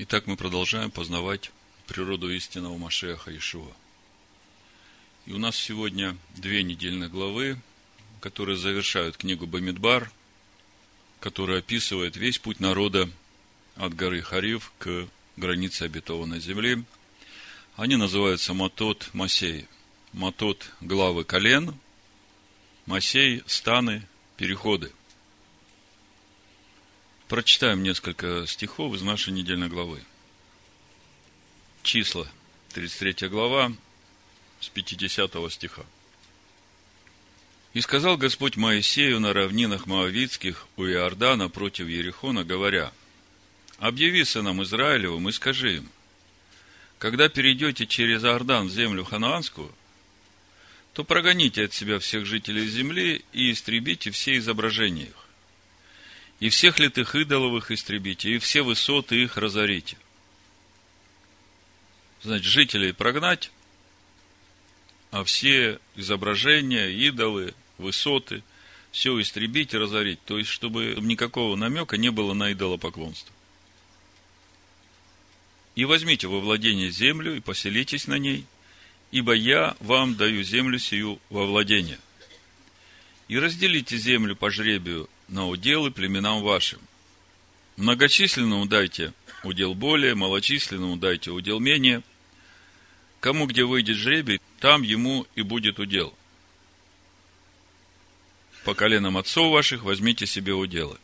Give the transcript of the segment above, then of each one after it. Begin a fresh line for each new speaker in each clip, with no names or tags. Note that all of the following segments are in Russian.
Итак, мы продолжаем познавать природу истинного Машеха Ишуа. И у нас сегодня две недельных главы, которые завершают книгу Бамидбар, которая описывает весь путь народа от горы Харив к границе обетованной земли. Они называются Матот Масей. Матот – главы колен, Масей – станы, переходы. Прочитаем несколько стихов из нашей недельной главы. Числа, 33 глава, с 50 стиха. «И сказал Господь Моисею на равнинах Моавицких у Иордана против Ерехона, говоря, «Объяви сынам Израилевым и скажи им, когда перейдете через Иордан в землю ханаанскую, то прогоните от себя всех жителей земли и истребите все изображения их и всех литых идоловых истребите, и все высоты их разорите. Значит, жителей прогнать, а все изображения, идолы, высоты, все истребить и разорить. То есть, чтобы никакого намека не было на идолопоклонство. И возьмите во владение землю и поселитесь на ней, ибо я вам даю землю сию во владение. И разделите землю по жребию на уделы племенам вашим. Многочисленному дайте удел более, малочисленному дайте удел менее. Кому где выйдет жребий, там ему и будет удел. По коленам отцов ваших возьмите себе уделы.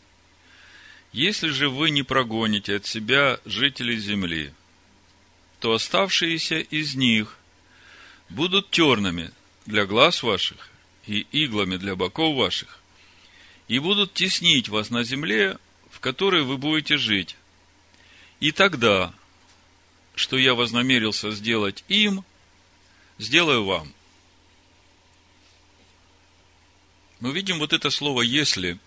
Если же вы не прогоните от себя жителей земли, то оставшиеся из них будут тернами для глаз ваших и иглами для боков ваших, и будут теснить вас на земле, в которой вы будете жить. И тогда, что я вознамерился сделать им, сделаю вам. Мы видим вот это слово «если»,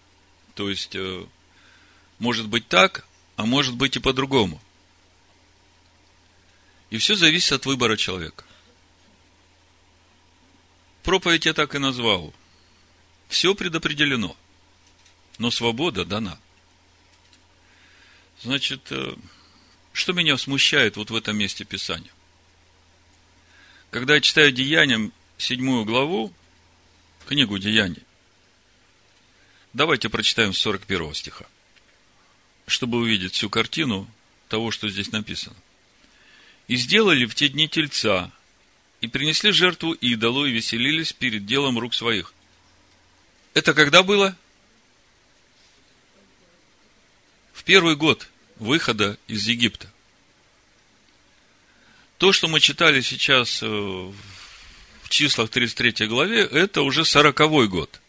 то есть, э, может быть так, а может быть и по-другому. И все зависит от выбора человека. Проповедь я так и назвал. Все предопределено – но свобода дана. Значит, э, что меня смущает вот в этом месте Писания? Когда я читаю Деяниям седьмую главу, книгу Деяний, давайте прочитаем с 41 стиха, чтобы увидеть всю картину того, что здесь написано. «И сделали в те дни тельца, и принесли жертву идолу, и веселились перед делом рук своих». Это когда было? Первый год выхода из Египта. То, что мы читали сейчас э, в числах 33 главе, это уже 40 год.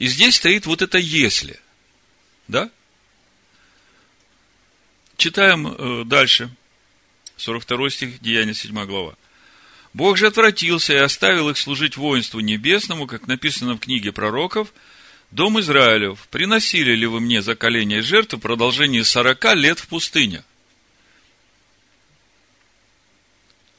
И здесь стоит вот это «если». Да? Читаем э, дальше. 42 стих, Деяния 7 глава. Бог же отвратился и оставил их служить воинству небесному, как написано в книге пророков – Дом Израилев, приносили ли вы мне заколение жертвы в продолжении сорока лет в пустыне?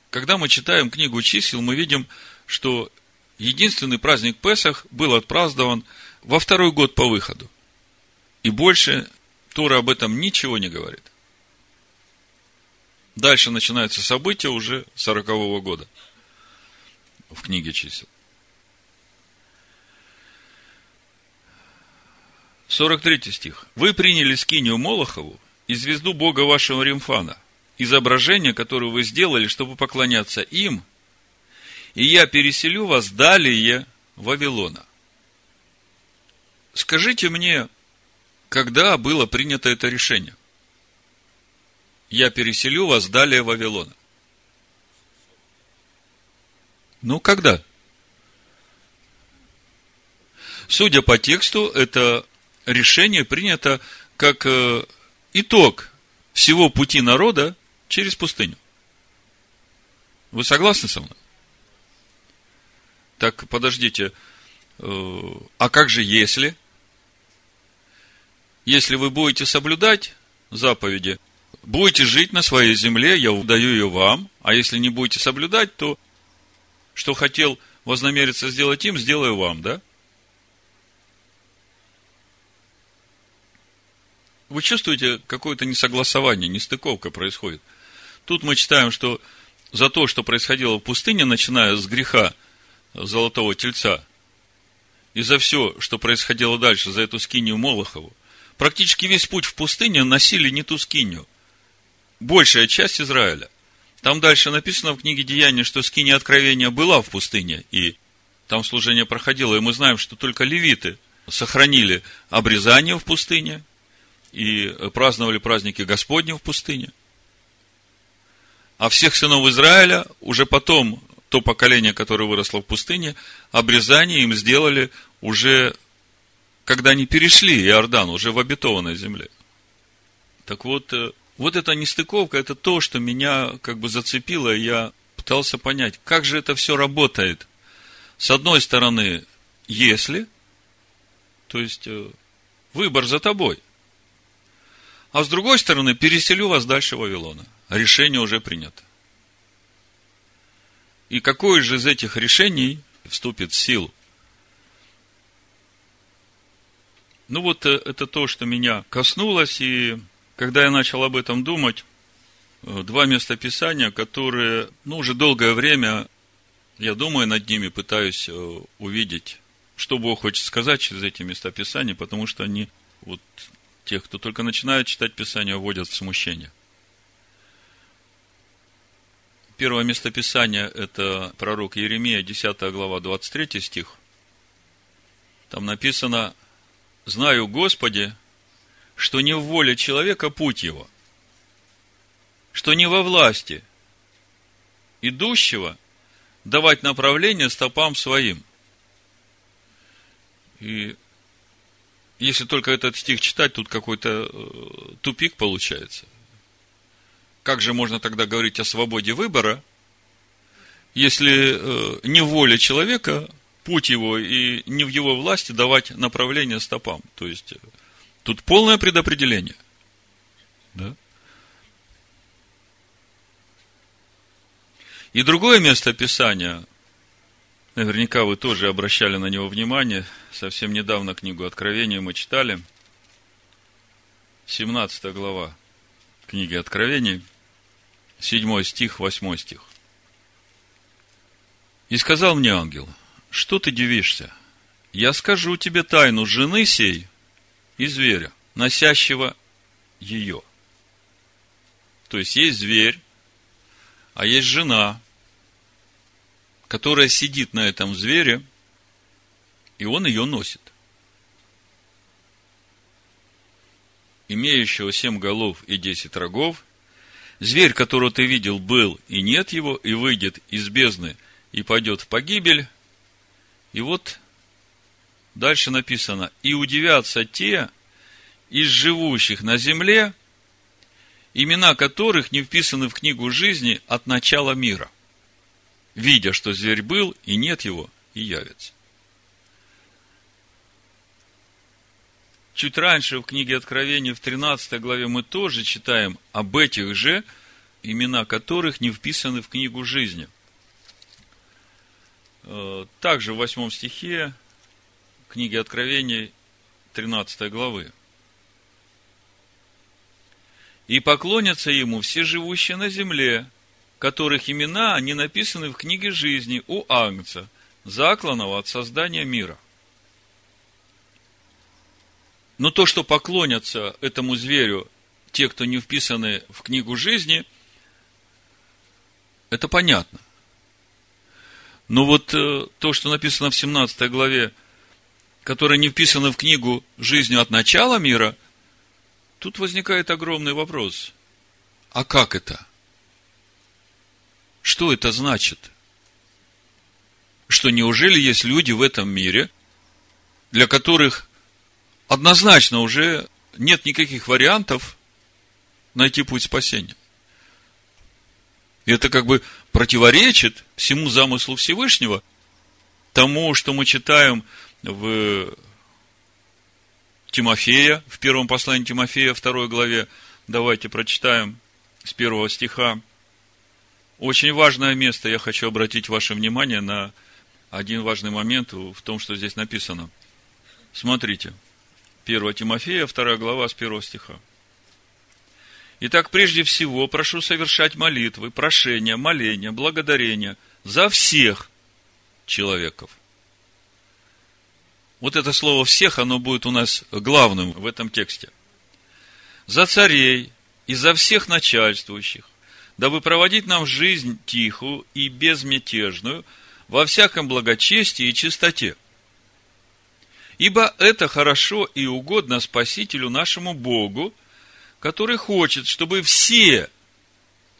Когда мы читаем книгу чисел, мы видим, что единственный праздник Песах был отпразднован во второй год по выходу. И больше Тора об этом ничего не говорит. Дальше начинаются события уже сорокового года в книге чисел. 43 стих. Вы приняли скинию Молохову и звезду Бога вашего Римфана, изображение, которое вы сделали, чтобы поклоняться им, и я переселю вас далее Вавилона. Скажите мне, когда было принято это решение? Я переселю вас далее Вавилона. Ну, когда? Судя по тексту, это решение принято как э, итог всего пути народа через пустыню. Вы согласны со мной? Так, подождите, э, а как же если? Если вы будете соблюдать заповеди, будете жить на своей земле, я удаю ее вам, а если не будете соблюдать, то что хотел вознамериться сделать им, сделаю вам, да? Вы чувствуете, какое-то несогласование, нестыковка происходит. Тут мы читаем, что за то, что происходило в пустыне, начиная с греха золотого тельца, и за все, что происходило дальше, за эту скинию Молохову, практически весь путь в пустыне носили не ту скинию. Большая часть Израиля. Там дальше написано в книге Деяния, что скиния откровения была в пустыне, и там служение проходило, и мы знаем, что только левиты сохранили обрезание в пустыне и праздновали праздники Господни в пустыне. А всех сынов Израиля уже потом то поколение, которое выросло в пустыне, обрезание им сделали уже, когда они перешли Иордан, уже в обетованной земле. Так вот, э, вот эта нестыковка, это то, что меня как бы зацепило, и я пытался понять, как же это все работает. С одной стороны, если, то есть э, выбор за тобой. А с другой стороны, переселю вас дальше Вавилона. Решение уже принято. И какое же из этих решений вступит в силу? Ну вот э, это то, что меня коснулось, и когда я начал об этом думать, э, два места Писания, которые, ну, уже долгое время, я думаю над ними, пытаюсь э, увидеть, что Бог хочет сказать через эти места Писания, потому что они, вот, тех, кто только начинает читать Писание, вводят в смущение. Первое местописание – это пророк Еремия, 10 глава, 23 стих. Там написано, «Знаю, Господи, что не в воле человека путь его, что не во власти идущего давать направление стопам своим». И если только этот стих читать, тут какой-то э, тупик получается – как же можно тогда говорить о свободе выбора, если э, не в воле человека, путь его и не в его власти давать направление стопам? То есть, э, тут полное предопределение. Да? И другое место Писания, наверняка вы тоже обращали на него внимание, совсем недавно книгу Откровения мы читали, 17 глава книги Откровений, 7 стих, 8 стих. И сказал мне ангел, что ты дивишься? Я скажу тебе тайну жены сей и зверя, носящего ее. То есть есть зверь, а есть жена, которая сидит на этом звере, и он ее носит. Имеющего семь голов и десять рогов – Зверь, которого ты видел, был, и нет его, и выйдет из бездны, и пойдет в погибель. И вот дальше написано, и удивятся те из живущих на земле, имена которых не вписаны в книгу жизни от начала мира, видя, что зверь был, и нет его, и явится. Чуть раньше в книге Откровения в 13 главе мы тоже читаем об этих же, имена которых не вписаны в книгу жизни. Э, также в 8 стихе книги Откровения 13 главы. «И поклонятся ему все живущие на земле, которых имена не написаны в книге жизни у Агнца, закланного от создания мира». Но то, что поклонятся этому зверю те, кто не вписаны в книгу жизни, это понятно. Но вот э, то, что написано в 17 главе, которое не вписано в книгу жизни от начала мира, тут возникает огромный вопрос. А как это? Что это значит? Что неужели есть люди в этом мире, для которых однозначно уже нет никаких вариантов найти путь спасения. И это как бы противоречит всему замыслу Всевышнего, тому, что мы читаем в Тимофея, в первом послании Тимофея, второй главе. Давайте прочитаем с первого стиха. Очень важное место, я хочу обратить ваше внимание на один важный момент в том, что здесь написано. Смотрите, 1 Тимофея, 2 глава, с 1 стиха. Итак, прежде всего, прошу совершать молитвы, прошения, моления, благодарения за всех человеков. Вот это слово «всех», оно будет у нас главным в этом тексте. За царей и за всех начальствующих, дабы проводить нам жизнь тихую и безмятежную во всяком благочестии и чистоте. Ибо это хорошо и угодно Спасителю нашему Богу, который хочет, чтобы все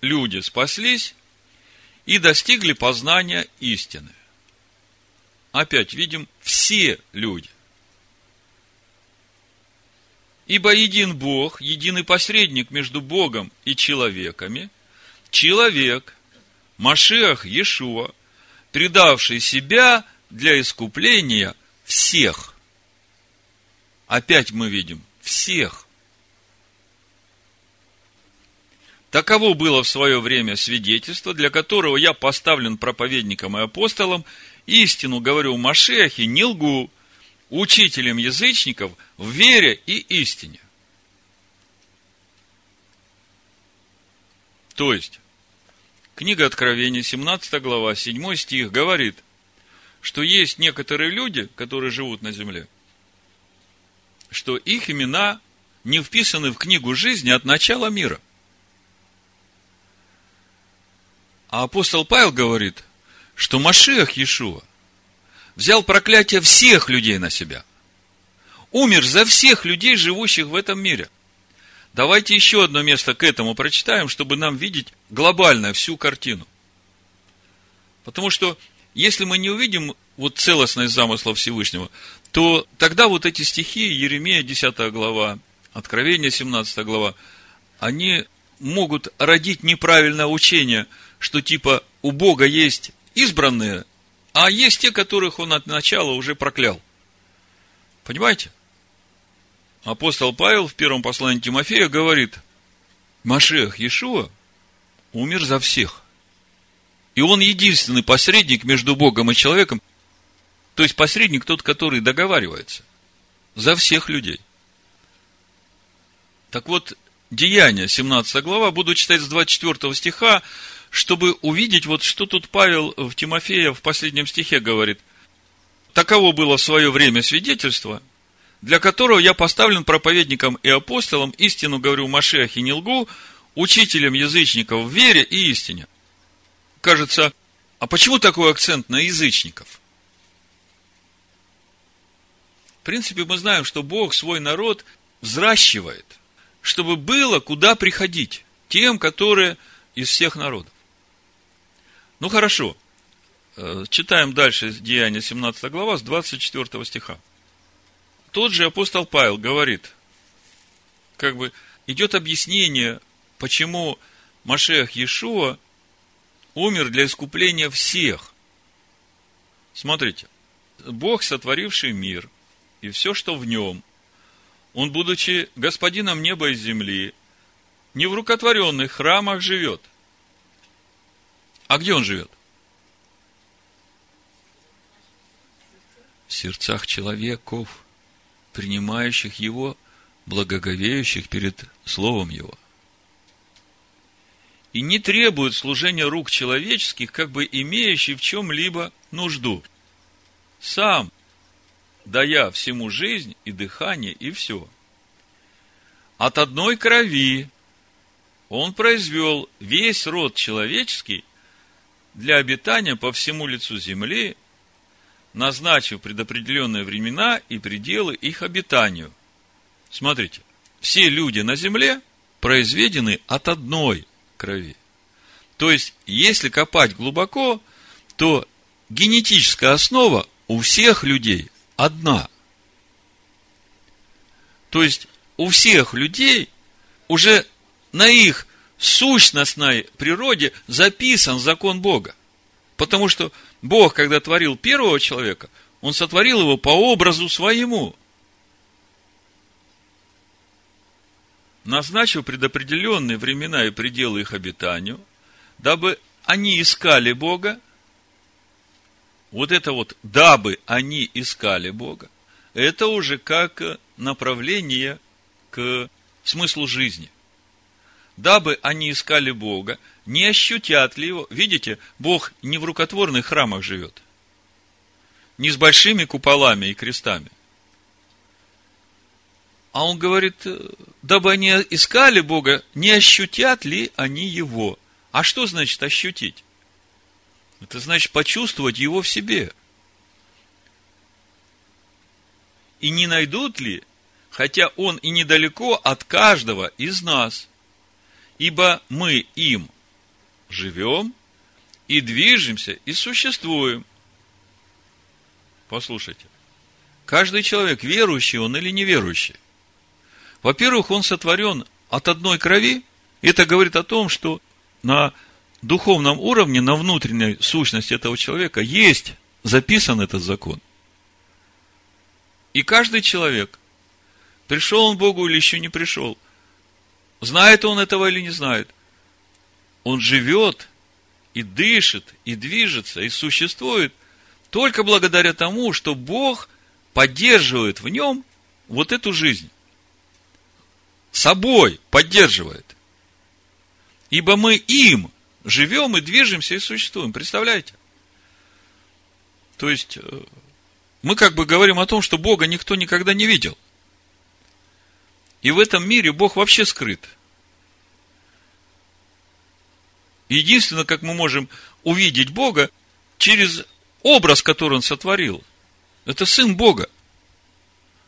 люди спаслись и достигли познания истины. Опять видим все люди. Ибо един Бог, единый посредник между Богом и человеками, человек, Машиах Иешуа, предавший себя для искупления всех. Опять мы видим всех. Таково было в свое время свидетельство, для которого я поставлен проповедником и апостолом, истину говорю Машехе, не лгу, учителем язычников в вере и истине. То есть, книга Откровения, 17 глава, 7 стих говорит, что есть некоторые люди, которые живут на земле, что их имена не вписаны в книгу жизни от начала мира – А апостол Павел говорит, что Машех Иешуа взял проклятие всех людей на себя. Умер за всех людей, живущих в этом мире. Давайте еще одно место к этому прочитаем, чтобы нам видеть глобально всю картину. Потому что, если мы не увидим вот целостность замысла Всевышнего, то тогда вот эти стихи, Еремея 10 глава, Откровение 17 глава, они могут родить неправильное учение – что типа у Бога есть избранные, а есть те, которых он от начала уже проклял. Понимаете? Апостол Павел в первом послании Тимофея говорит, Машех Иешуа умер за всех. И он единственный посредник между Богом и человеком, то есть посредник тот, который договаривается за всех людей. Так вот, Деяния, 17 глава, буду читать с 24 стиха, чтобы увидеть, вот что тут Павел в Тимофея в последнем стихе говорит. Таково было в свое время свидетельство, для которого я поставлен проповедником и апостолом, истину говорю Машех и не лгу, учителем язычников в вере и истине. Кажется, а почему такой акцент на язычников? В принципе, мы знаем, что Бог свой народ взращивает, чтобы было куда приходить тем, которые из всех народов. Ну хорошо. Э, читаем дальше Деяния 17 глава с 24 стиха. Тот же апостол Павел говорит, как бы идет объяснение, почему Машех Иешуа умер для искупления всех. Смотрите, Бог, сотворивший мир и все, что в нем, Он, будучи господином неба и земли, не в рукотворенных храмах живет, а где он живет? В сердцах человеков, принимающих его, благоговеющих перед Словом Его. И не требует служения рук человеческих, как бы имеющий в чем-либо нужду. Сам, дая всему жизнь и дыхание, и все. От одной крови он произвел весь род человеческий для обитания по всему лицу земли, назначив предопределенные времена и пределы их обитанию. Смотрите, все люди на земле произведены от одной крови. То есть, если копать глубоко, то генетическая основа у всех людей одна. То есть, у всех людей уже на их сущностной природе записан закон Бога. Потому что Бог, когда творил первого человека, Он сотворил его по образу своему. Назначив предопределенные времена и пределы их обитанию, дабы они искали Бога, вот это вот, дабы они искали Бога, это уже как направление к смыслу жизни – дабы они искали Бога, не ощутят ли его. Видите, Бог не в рукотворных храмах живет, не с большими куполами и крестами. А он говорит, дабы они искали Бога, не ощутят ли они его. А что значит ощутить? Это значит почувствовать его в себе. И не найдут ли, хотя он и недалеко от каждого из нас, ибо мы им живем и движемся и существуем. Послушайте, каждый человек, верующий он или неверующий, во-первых, он сотворен от одной крови, это говорит о том, что на духовном уровне, на внутренней сущности этого человека есть записан этот закон. И каждый человек, пришел он Богу или еще не пришел, знает он этого или не знает, он живет и дышит, и движется, и существует только благодаря тому, что Бог поддерживает в нем вот эту жизнь. Собой поддерживает. Ибо мы им живем и движемся и существуем. Представляете? То есть, э, мы как бы говорим о том, что Бога никто никогда не видел. И в этом мире Бог вообще скрыт. Единственное, как мы можем увидеть Бога, через образ, который Он сотворил. Это Сын Бога.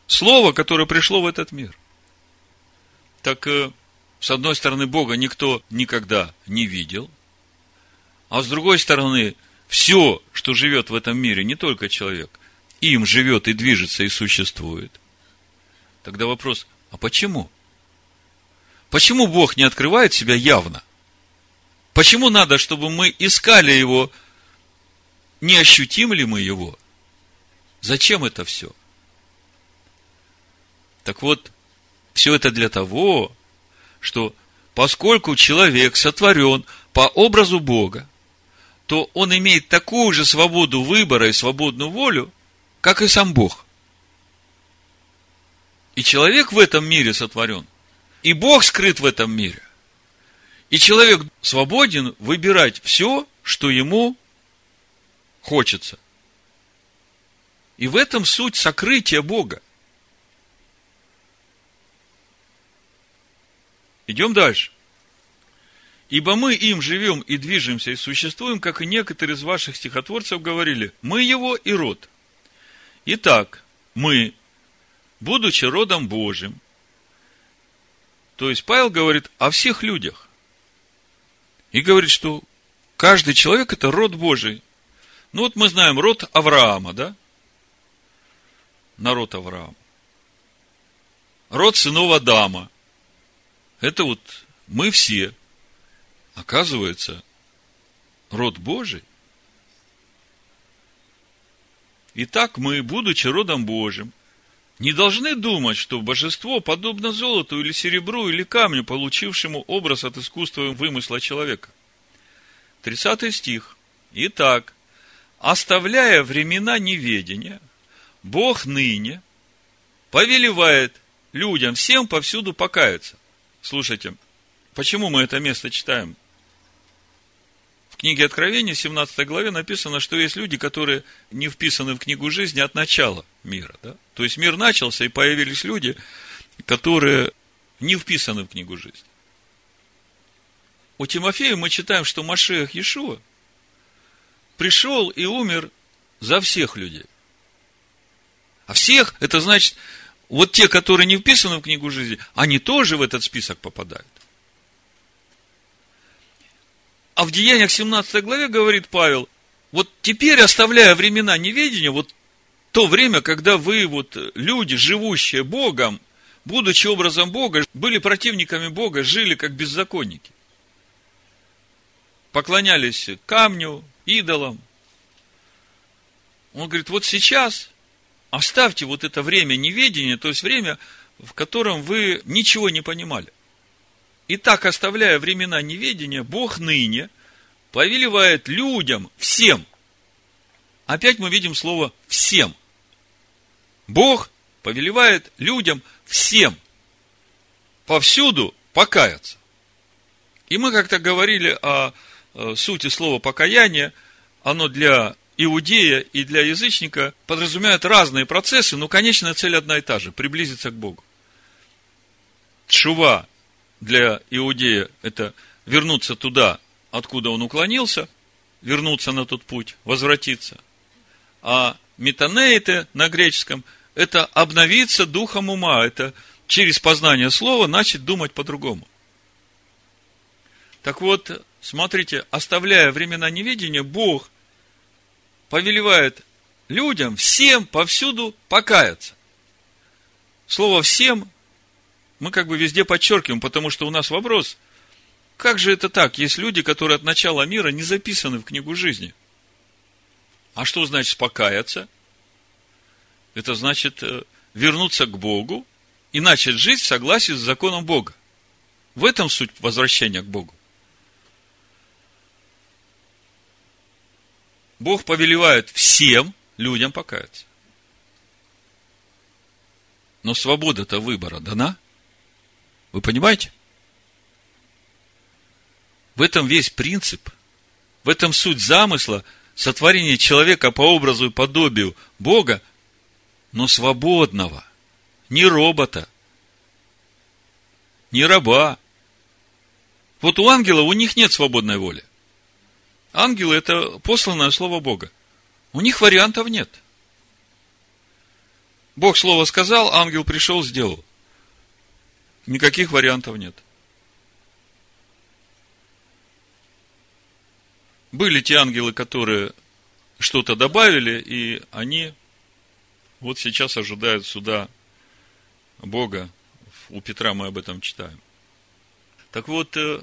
Слово, которое пришло в этот мир. Так, э, с одной стороны, Бога никто никогда не видел – а с другой стороны, все, что живет в этом мире, не только человек, им живет и движется и существует. Тогда вопрос, а почему? Почему Бог не открывает себя явно? Почему надо, чтобы мы искали Его, не ощутим ли мы Его? Зачем это все? Так вот, все это для того, что поскольку человек сотворен по образу Бога, то он имеет такую же свободу выбора и свободную волю, как и сам Бог. И человек в этом мире сотворен, и Бог скрыт в этом мире. И человек свободен выбирать все, что ему хочется. И в этом суть сокрытия Бога. Идем дальше. Ибо мы им живем и движемся и существуем, как и некоторые из ваших стихотворцев говорили, мы его и род. Итак, мы, будучи родом Божьим, то есть Павел говорит о всех людях. И говорит, что каждый человек это род Божий. Ну вот мы знаем род Авраама, да? Народ Авраама. Род сынов Адама. Это вот мы все – оказывается, род Божий. Итак, мы, будучи родом Божьим, не должны думать, что божество подобно золоту или серебру или камню, получившему образ от искусства и вымысла человека. 30 стих. Итак, оставляя времена неведения, Бог ныне повелевает людям всем повсюду покаяться. Слушайте, почему мы это место читаем? В книге Откровения, 17 главе, написано, что есть люди, которые не вписаны в книгу жизни от начала мира. Да? То есть мир начался, и появились люди, которые не вписаны в книгу жизни. У Тимофея мы читаем, что Машех Иешуа пришел и умер за всех людей. А всех, это значит, вот те, которые не вписаны в книгу жизни, они тоже в этот список попадают. А в Деяниях 17 главе говорит Павел, вот теперь, оставляя времена неведения, вот то время, когда вы, вот люди, живущие Богом, будучи образом Бога, были противниками Бога, жили как беззаконники. Поклонялись камню, идолам. Он говорит, вот сейчас оставьте вот это время неведения, то есть время, в котором вы ничего не понимали. И так, оставляя времена неведения, Бог ныне повелевает людям, всем. Опять мы видим слово «всем». Бог повелевает людям всем повсюду покаяться. И мы как-то говорили о э, сути слова покаяние. Оно для иудея и для язычника подразумевает разные процессы, но конечная цель одна и та же – приблизиться к Богу. Шува для иудея – это вернуться туда, откуда он уклонился, вернуться на тот путь, возвратиться. А метанеите на греческом – это обновиться духом ума, это через познание слова начать думать по-другому. Так вот, смотрите, оставляя времена неведения, Бог повелевает людям всем повсюду покаяться. Слово «всем» мы как бы везде подчеркиваем, потому что у нас вопрос, как же это так? Есть люди, которые от начала мира не записаны в книгу жизни. А что значит покаяться? Это значит э, вернуться к Богу и начать жить в согласии с законом Бога. В этом суть возвращения к Богу. Бог повелевает всем людям покаяться. Но свобода-то выбора дана. Вы понимаете? В этом весь принцип, в этом суть замысла сотворения человека по образу и подобию Бога, но свободного, не робота, не раба. Вот у ангела у них нет свободной воли. Ангелы – это посланное слово Бога. У них вариантов нет. Бог слово сказал, ангел пришел, сделал. Никаких вариантов нет. Были те ангелы, которые что-то добавили, и они вот сейчас ожидают суда Бога. У Петра мы об этом читаем. Так вот, э,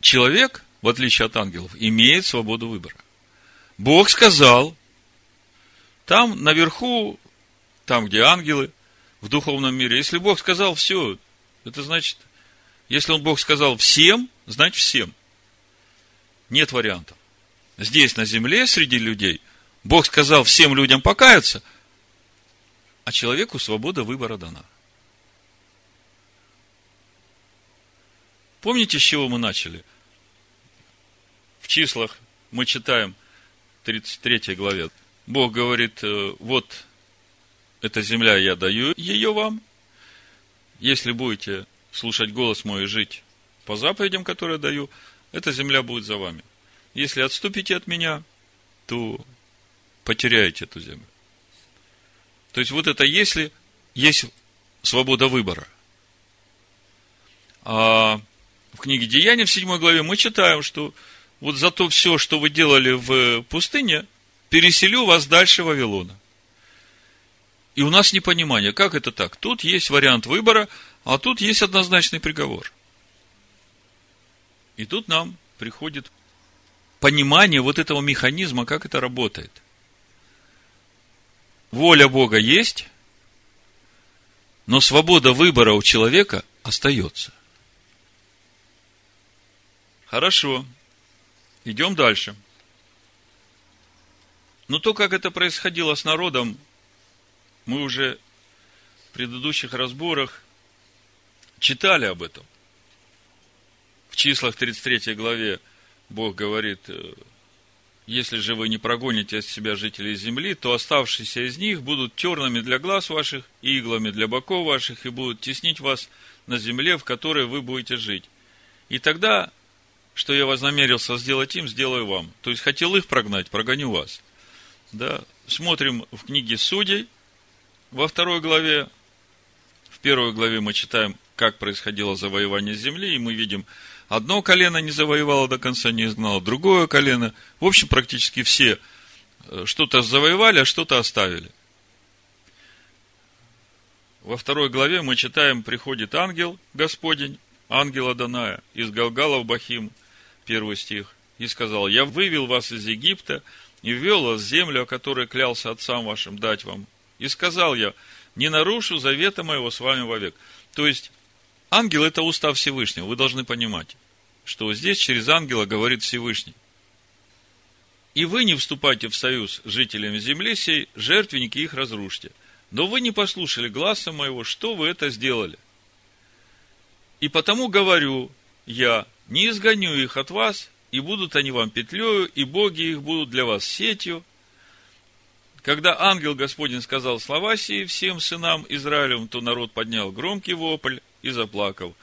человек, в отличие от ангелов, имеет свободу выбора. Бог сказал, там наверху, там, где ангелы, в духовном мире, если Бог сказал все, это значит, если Он Бог сказал всем, значит всем. Нет вариантов. Здесь, на земле, среди людей, Бог сказал всем людям покаяться, а человеку свобода выбора дана. Помните, с чего мы начали? В числах мы читаем 33 главе. Бог говорит, э, вот эта земля я даю ее вам, если будете слушать голос мой и жить по заповедям, которые даю, эта земля будет за вами. Если отступите от меня, то потеряете эту землю. То есть, вот это если есть свобода выбора. А в книге Деяния в 7 главе мы читаем, что вот за то все, что вы делали в пустыне, переселю вас дальше Вавилона. И у нас непонимание, как это так? Тут есть вариант выбора, а тут есть однозначный приговор. И тут нам приходит понимание вот этого механизма, как это работает. Воля Бога есть, но свобода выбора у человека остается. Хорошо. Идем дальше. Но то, как это происходило с народом, мы уже в предыдущих разборах читали об этом. В числах 33 главе Бог говорит, э, если же вы не прогоните от себя жителей земли, то оставшиеся из них будут тернами для глаз ваших и иглами для боков ваших, и будут теснить вас на земле, в которой вы будете жить. И тогда, что я вознамерился сделать им, сделаю вам. То есть, хотел их прогнать, прогоню вас. Да? Смотрим в книге Судей, во второй главе, в первой главе мы читаем, как происходило завоевание земли, и мы видим, одно колено не завоевало до конца, не изгнало, другое колено. В общем, практически все э, что-то завоевали, а что-то оставили. Во второй главе мы читаем, приходит ангел Господень, ангела Даная, из Галгала в Бахим, первый стих, и сказал, я вывел вас из Египта и ввел вас в землю, о которой клялся отцам вашим дать вам, и сказал я, не нарушу завета моего с вами вовек. То есть, ангел это устав Всевышнего. Вы должны понимать, что здесь через ангела говорит Всевышний. И вы не вступайте в союз с жителями земли сей, жертвенники их разрушьте. Но вы не послушали гласа моего, что вы это сделали. И потому говорю я, не изгоню их от вас, и будут они вам петлею, и боги их будут для вас сетью. Когда ангел Господень сказал слова сии всем сынам Израилевым, то народ поднял громкий вопль и заплакал.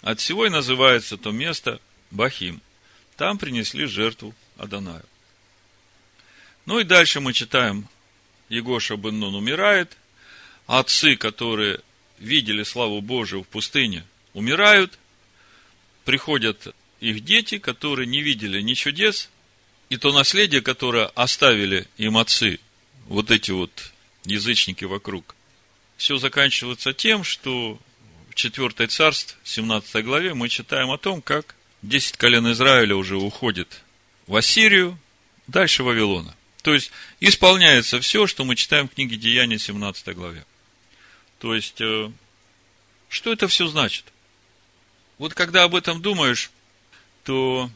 От всего и называется то место Бахим. Там принесли жертву Адонаю. Ну и дальше мы читаем, Егоша бен Нун умирает, отцы, которые видели славу Божию в пустыне, умирают, приходят их дети, которые не видели ни чудес, и то наследие, которое оставили им отцы, вот эти вот язычники вокруг, все заканчивается тем, что в 4 царств, 17 главе, мы читаем о том, как 10 колен Израиля уже уходит в Ассирию, дальше Вавилона. То есть, исполняется все, что мы читаем в книге Деяния, 17 главе. То есть, э, что это все значит? Вот когда об этом думаешь, то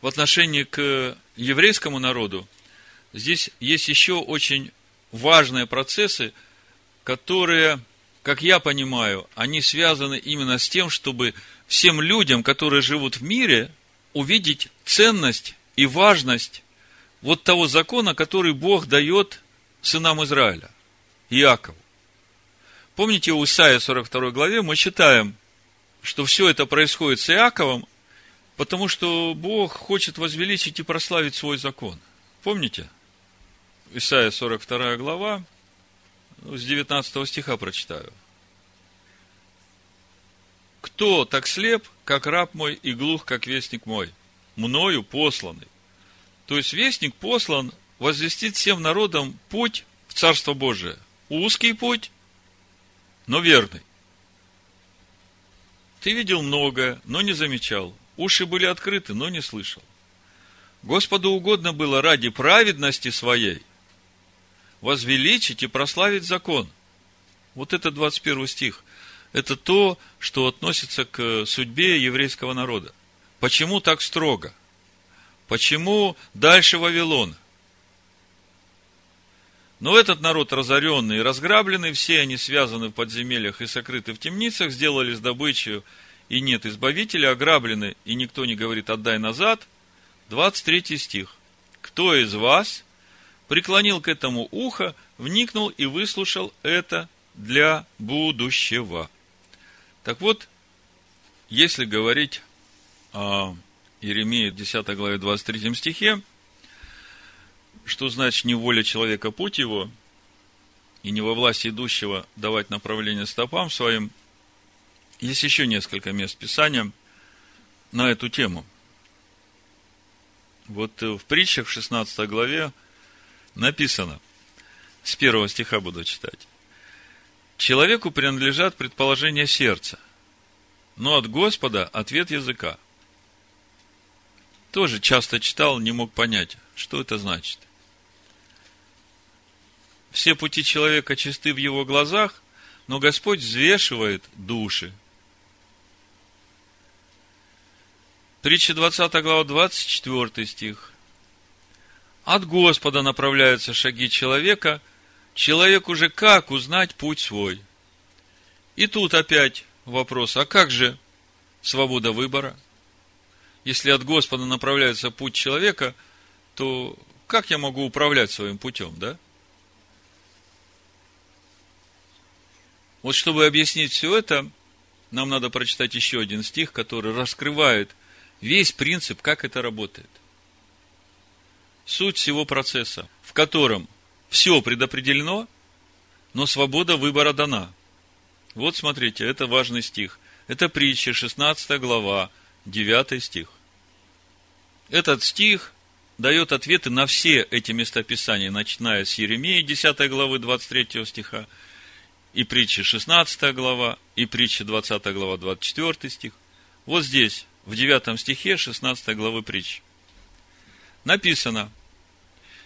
в отношении к еврейскому народу здесь есть еще очень важные процессы, которые, как я понимаю, они связаны именно с тем, чтобы всем людям, которые живут в мире, увидеть ценность и важность вот того закона, который Бог дает сынам Израиля, Иакову. Помните, у Исаия 42 главе мы читаем, что все это происходит с Иаковом, потому что Бог хочет возвеличить и прославить свой закон. Помните? Исаия 42 глава, с 19 стиха прочитаю. Кто так слеп, как раб мой, и глух, как вестник мой, мною посланный? То есть вестник послан возвестить всем народам путь в Царство Божие. Узкий путь, но верный. Ты видел многое, но не замечал. Уши были открыты, но не слышал. Господу угодно было ради праведности своей возвеличить и прославить закон. Вот это 21 стих. Это то, что относится к судьбе еврейского народа. Почему так строго? Почему дальше Вавилон? Но этот народ разоренный и разграбленный, все они связаны в подземельях и сокрыты в темницах, сделали с добычей, и нет избавителя, ограблены, и никто не говорит «отдай назад». 23 стих. Кто из вас преклонил к этому ухо, вникнул и выслушал это для будущего? Так вот, если говорить о Иеремии 10 главе 23 стихе, что значит не воля человека путь его, и не во власти идущего давать направление стопам своим. Есть еще несколько мест Писания на эту тему. Вот в притчах в 16 главе написано, с первого стиха буду читать. Человеку принадлежат предположения сердца, но от Господа ответ языка тоже часто читал, не мог понять, что это значит. Все пути человека чисты в его глазах, но Господь взвешивает души. Притча 20 глава, 24 стих. От Господа направляются шаги человека, человек уже как узнать путь свой? И тут опять вопрос, а как же свобода выбора? если от Господа направляется путь человека, то как я могу управлять своим путем, да? Вот чтобы объяснить все это, нам надо прочитать еще один стих, который раскрывает весь принцип, как это работает. Суть всего процесса, в котором все предопределено, но свобода выбора дана. Вот смотрите, это важный стих. Это притча, 16 глава, 9 стих. Этот стих дает ответы на все эти местописания, начиная с Еремеи 10 главы 23 стиха, и притчи 16 глава, и притчи 20 глава 24 стих. Вот здесь, в 9 стихе 16 главы притчи. Написано,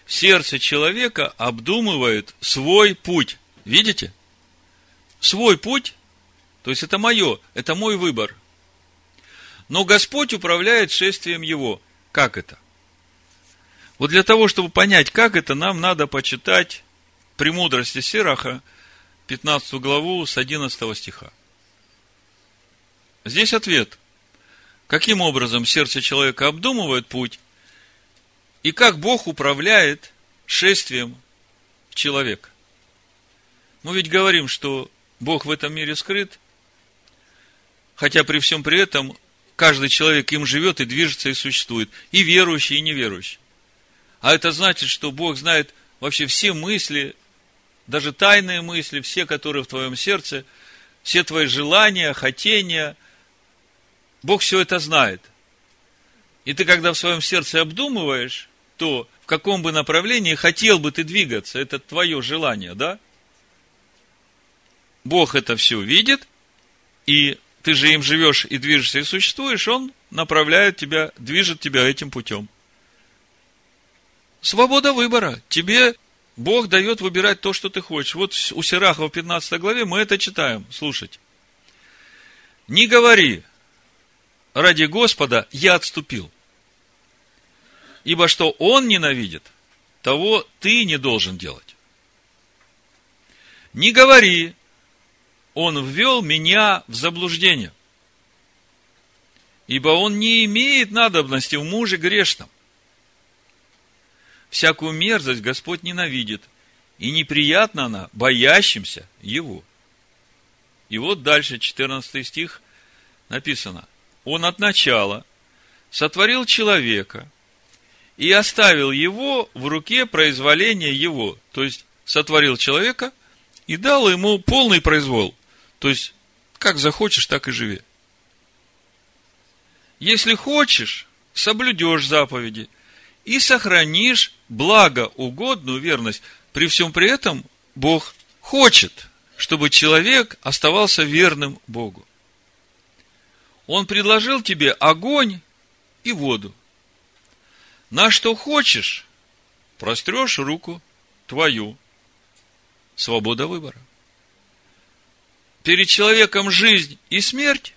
сердце человека обдумывает свой путь. Видите? Свой путь, то есть это мое, это мой выбор. Но Господь управляет шествием его. Как это? Вот для того, чтобы понять, как это, нам надо почитать «Премудрости Сираха», 15 главу с 11 стиха. Здесь ответ. каким образом сердце человека обдумывает путь, и как Бог управляет шествием человека. Мы ведь говорим, что Бог в этом мире скрыт, хотя при всем при этом каждый человек им живет и движется и существует, и верующий, и неверующий. А это значит, что Бог знает вообще все мысли, даже тайные мысли, все, которые в твоем сердце, все твои желания, хотения. Бог все это знает. И ты, когда в своем сердце обдумываешь, то в каком бы направлении хотел бы ты двигаться, это твое желание, да? Бог это все видит, и ты же им живешь и движешься и существуешь, Он направляет тебя, движет тебя этим путем. Свобода выбора. Тебе Бог дает выбирать то, что ты хочешь. Вот у Сирахова в 15 главе мы это читаем. Слушайте. Не говори, ради Господа я отступил. Ибо что Он ненавидит, того ты не должен делать. Не говори, Он ввел меня в заблуждение. Ибо Он не имеет надобности в муже грешном. Всякую мерзость Господь ненавидит, и неприятна она боящимся Его. И вот дальше, 14 стих, написано. Он от начала сотворил человека и оставил его в руке произволения его. То есть, сотворил человека и дал ему полный произвол. То есть, как захочешь, так и живи. Если хочешь, соблюдешь заповеди – и сохранишь благоугодную верность. При всем при этом Бог хочет, чтобы человек оставался верным Богу. Он предложил тебе огонь и воду. На что хочешь, прострешь руку твою. Свобода выбора. Перед человеком жизнь и смерть.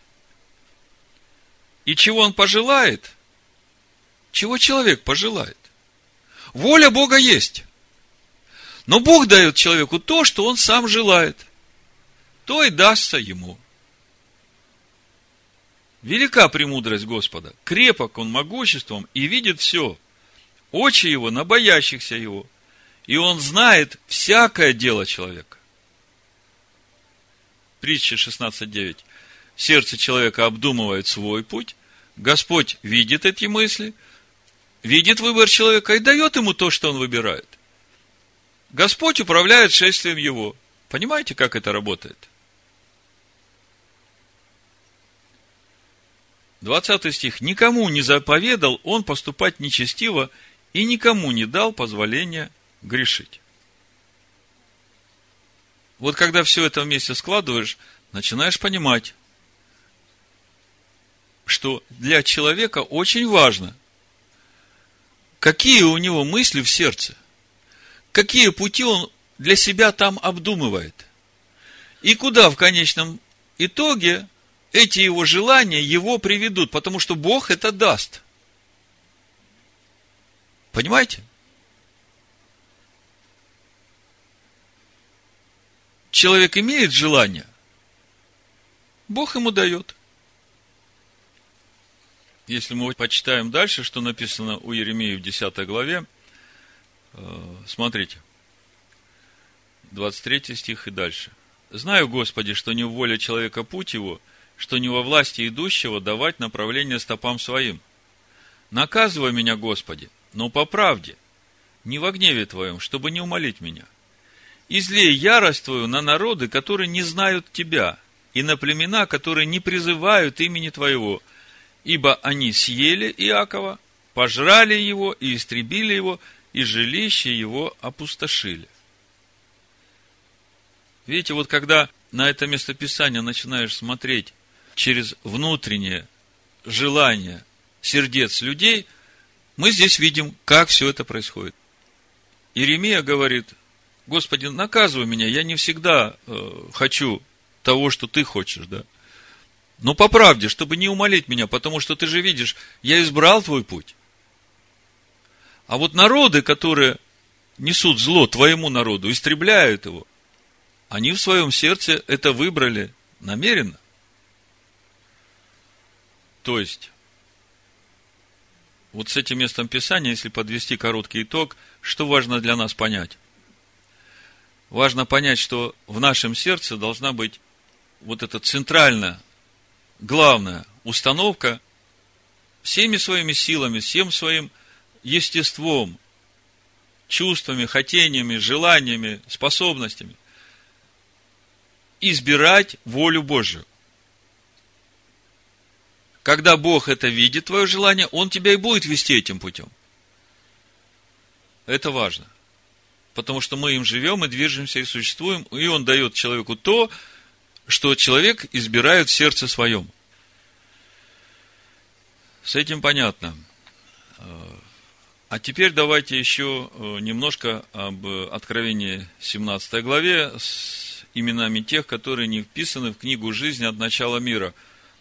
И чего он пожелает – чего человек пожелает. Воля Бога есть. Но Бог дает человеку то, что он сам желает. То и дастся ему. Велика премудрость Господа. Крепок он могуществом и видит все. Очи его на боящихся его. И он знает всякое дело человека. Притча 16.9. Сердце человека обдумывает свой путь. Господь видит эти мысли – видит выбор человека и дает ему то, что он выбирает. Господь управляет шествием его. Понимаете, как это работает? 20 стих. «Никому не заповедал он поступать нечестиво и никому не дал позволения грешить». Вот когда все это вместе складываешь, начинаешь понимать, что для человека очень важно – какие у него мысли в сердце, какие пути он для себя там обдумывает, и куда в конечном итоге эти его желания его приведут, потому что Бог это даст. Понимаете? Человек имеет желание, Бог ему дает – если мы почитаем дальше, что написано у Еремея в 10 главе, э, смотрите, 23 стих и дальше. «Знаю, Господи, что не в воле человека путь его, что не во власти идущего давать направление стопам своим. Наказывай меня, Господи, но по правде, не во гневе Твоем, чтобы не умолить меня. Излей ярость Твою на народы, которые не знают Тебя, и на племена, которые не призывают имени Твоего, ибо они съели Иакова, пожрали его и истребили его, и жилище его опустошили. Видите, вот когда на это местописание начинаешь смотреть через внутреннее желание сердец людей, мы здесь видим, как все это происходит. Иеремия говорит, Господи, наказывай меня, я не всегда э, хочу того, что ты хочешь, да. Но по правде, чтобы не умолить меня, потому что ты же видишь, я избрал твой путь. А вот народы, которые несут зло твоему народу, истребляют его, они в своем сердце это выбрали намеренно. То есть, вот с этим местом Писания, если подвести короткий итог, что важно для нас понять? Важно понять, что в нашем сердце должна быть вот эта центральная, главная установка всеми своими силами, всем своим естеством, чувствами, хотениями, желаниями, способностями избирать волю Божию. Когда Бог это видит, твое желание, Он тебя и будет вести этим путем. Это важно. Потому что мы им живем и движемся и существуем, и Он дает человеку то, что человек избирает в сердце своем. С этим понятно. А теперь давайте еще э, немножко об Откровении 17 главе с именами тех, которые не вписаны в книгу жизни от начала мира.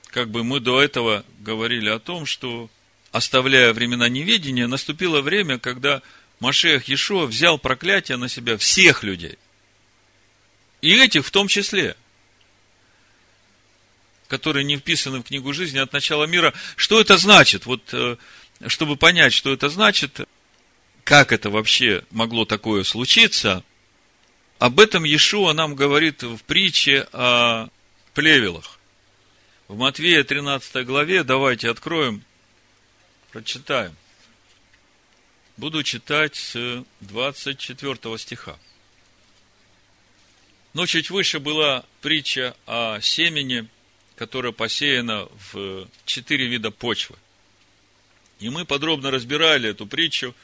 Как бы мы до этого говорили о том, что, оставляя времена неведения, наступило время, когда Машех Иешуа взял проклятие на себя всех людей. И этих в том числе которые не вписаны в книгу жизни от начала мира. Что это значит? Вот, э, чтобы понять, что это значит, как это вообще могло такое случиться, об этом Иешуа нам говорит в притче о плевелах. В Матвея 13 главе, давайте откроем, прочитаем. Буду читать с 24 стиха. Но чуть выше была притча о семени – которая посеяна в четыре вида почвы. И мы подробно разбирали эту притчу.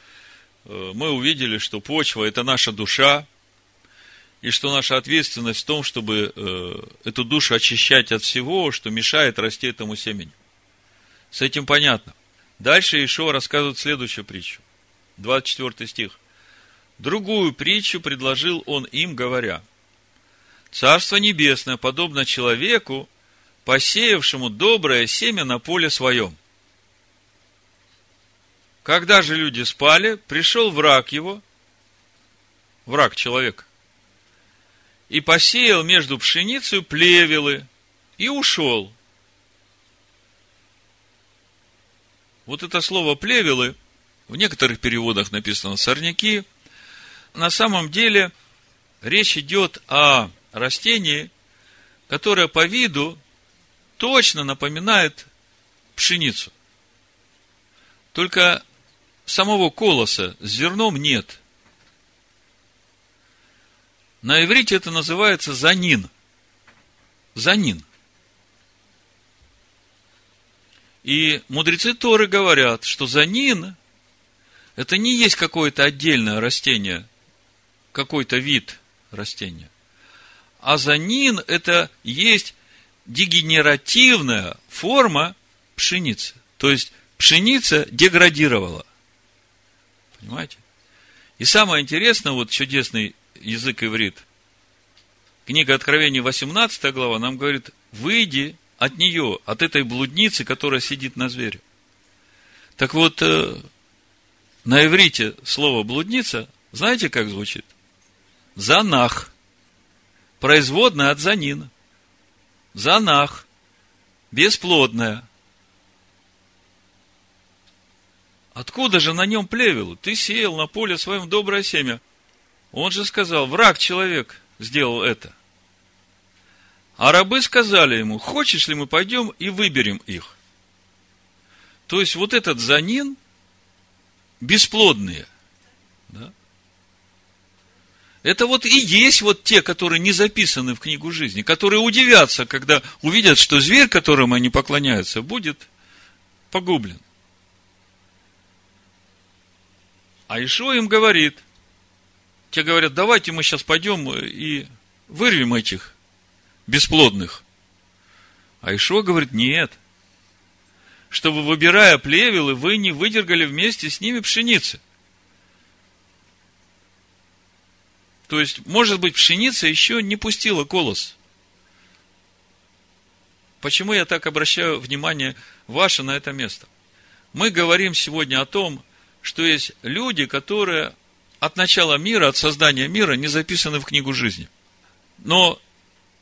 Э, мы увидели, что почва – это наша душа, и что наша ответственность в том, чтобы э, эту душу очищать от всего, что мешает расти этому семени. С этим понятно. Дальше Ишо рассказывает следующую притчу. 24 стих. Другую притчу предложил он им, говоря, Царство Небесное подобно человеку, посеявшему доброе семя на поле своем. Когда же люди спали, пришел враг его, враг человека, и посеял между пшеницей плевелы, и ушел. Вот это слово плевелы, в некоторых переводах написано сорняки, на самом деле речь идет о растении, которое по виду точно напоминает пшеницу. Только самого колоса с зерном нет. На иврите это называется занин. Занин. И мудрецы Торы говорят, что занин – это не есть какое-то отдельное растение, какой-то вид растения. А занин – это есть дегенеративная форма пшеницы. То есть, пшеница деградировала. Понимаете? И самое интересное, вот чудесный язык иврит. Книга Откровений, 18 глава, нам говорит, выйди от нее, от этой блудницы, которая сидит на звере. Так вот, э, на иврите слово блудница, знаете, как звучит? Занах. Производная от занина. Занах. Бесплодная. Откуда же на нем плевел? Ты сеял на поле своем доброе семя. Он же сказал, враг человек сделал это. А рабы сказали ему, хочешь ли мы пойдем и выберем их? То есть, вот этот занин, бесплодные, да, это вот и есть вот те, которые не записаны в книгу жизни, которые удивятся, когда увидят, что зверь, которому они поклоняются, будет погублен. А Ишо им говорит, те говорят, давайте мы сейчас пойдем и вырвем этих бесплодных. А Ишо говорит, нет, чтобы, выбирая плевелы, вы не выдергали вместе с ними пшеницы. То есть, может быть, пшеница еще не пустила колос. Почему я так обращаю внимание ваше на это место? Мы говорим сегодня о том, что есть люди, которые от начала мира, от создания мира не записаны в книгу жизни. Но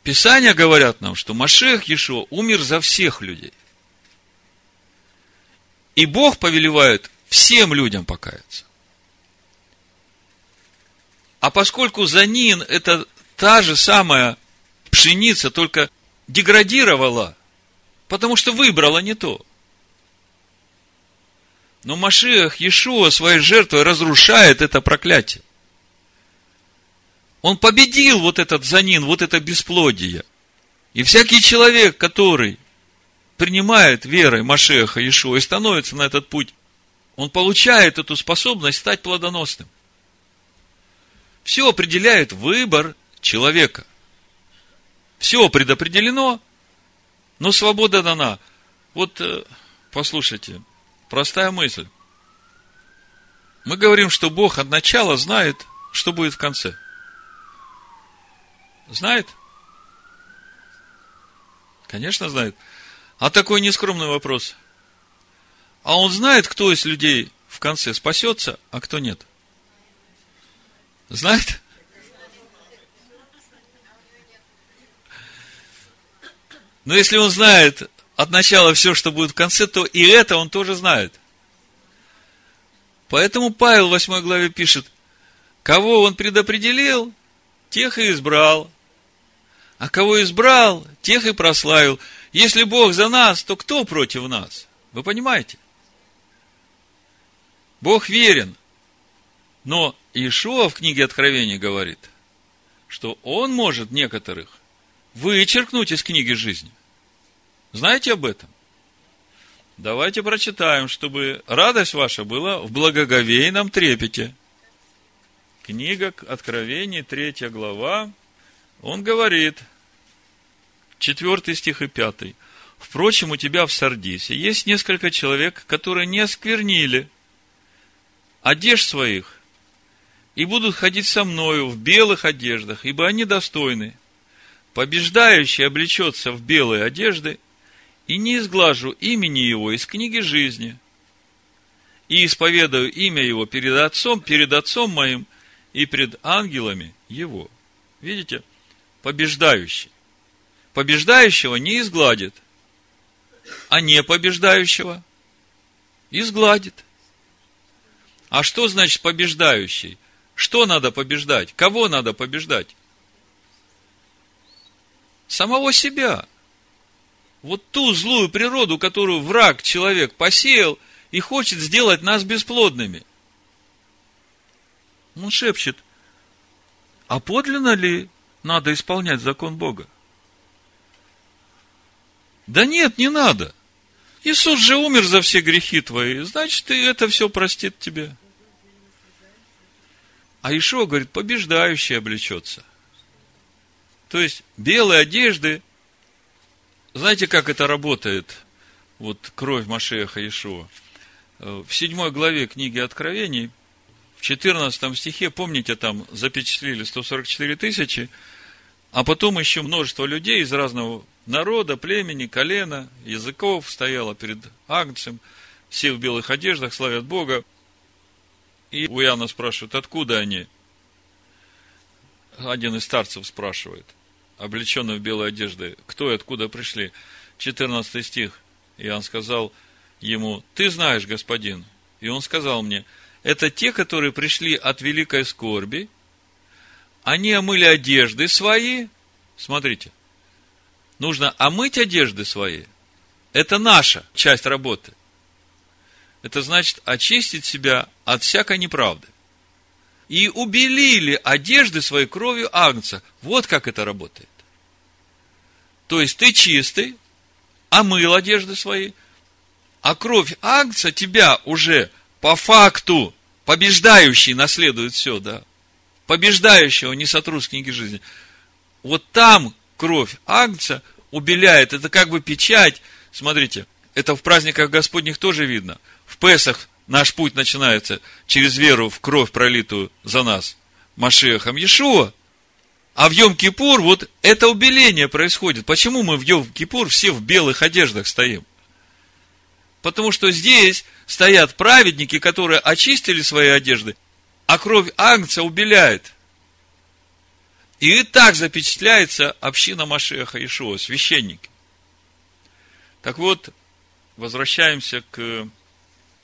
Писания говорят нам, что Машех Ешо умер за всех людей. И Бог повелевает всем людям покаяться. А поскольку Занин – это та же самая пшеница, только деградировала, потому что выбрала не то. Но Машиах Иешуа своей жертвой разрушает это проклятие. Он победил вот этот занин, вот это бесплодие. И всякий человек, который принимает верой Машеха Иешуа и становится на этот путь, он получает эту способность стать плодоносным. Все определяет выбор человека. Все предопределено, но свобода дана. Вот э, послушайте, простая мысль. Мы говорим, что Бог от начала знает, что будет в конце. Знает? Конечно, знает. А такой нескромный вопрос. А он знает, кто из людей в конце спасется, а кто нет? Знает? Но если он знает от начала все, что будет в конце, то и это он тоже знает. Поэтому Павел в 8 главе пишет, кого он предопределил, тех и избрал. А кого избрал, тех и прославил. Если Бог за нас, то кто против нас? Вы понимаете? Бог верен. Но Иешуа в книге Откровения говорит, что Он может некоторых вычеркнуть из книги жизни. Знаете об этом? Давайте прочитаем, чтобы радость ваша была в благоговейном трепете. Книга Откровений, третья глава, он говорит, 4 стих и 5. Впрочем, у тебя в Сардисе есть несколько человек, которые не осквернили одежд своих и будут ходить со мною в белых одеждах, ибо они достойны. Побеждающий облечется в белые одежды, и не изглажу имени его из книги жизни, и исповедаю имя его перед Отцом, перед Отцом моим и пред ангелами его. Видите? побеждающий. Побеждающего не изгладит, а не побеждающего изгладит. А что значит побеждающий? Что надо побеждать? Кого надо побеждать? Самого себя. Вот ту злую природу, которую враг человек посеял и хочет сделать нас бесплодными. Он шепчет, а подлинно ли надо исполнять закон Бога. Да нет, не надо. Иисус же умер за все грехи твои, значит, и это все простит тебе. А Ишо говорит, побеждающий облечется. То есть, белые одежды, знаете, как это работает? Вот кровь Машеха Ишуа. В седьмой главе книги Откровений, в 14 стихе, помните, там запечатлели 144 тысячи, а потом еще множество людей из разного народа, племени, колена, языков стояло перед Агнцем, все в белых одеждах, славят Бога. И у Иоанна спрашивают, откуда они? Один из старцев спрашивает, облеченный в белые одежды, кто и откуда пришли? 14 стих. Иоанн сказал ему, ты знаешь, господин. И он сказал мне, это те, которые пришли от великой скорби они омыли одежды свои. Смотрите, нужно омыть одежды свои. Это наша часть работы. Это значит очистить себя от всякой неправды. И убелили одежды своей кровью агнца. Вот как это работает. То есть ты чистый, омыл одежды свои, а кровь агнца тебя уже по факту побеждающий наследует все, да, побеждающего не сотру с книги жизни. Вот там кровь Агнца убеляет. Это как бы печать. Смотрите, это в праздниках Господних тоже видно. В Песах наш путь начинается через веру в кровь, пролитую за нас Машехом Иешуа. А в Йом-Кипур вот это убеление происходит. Почему мы в Йом-Кипур все в белых одеждах стоим? Потому что здесь стоят праведники, которые очистили свои одежды а кровь Агнца убеляет. И так запечатляется община Машеха Ишуа, священники. Так вот, возвращаемся к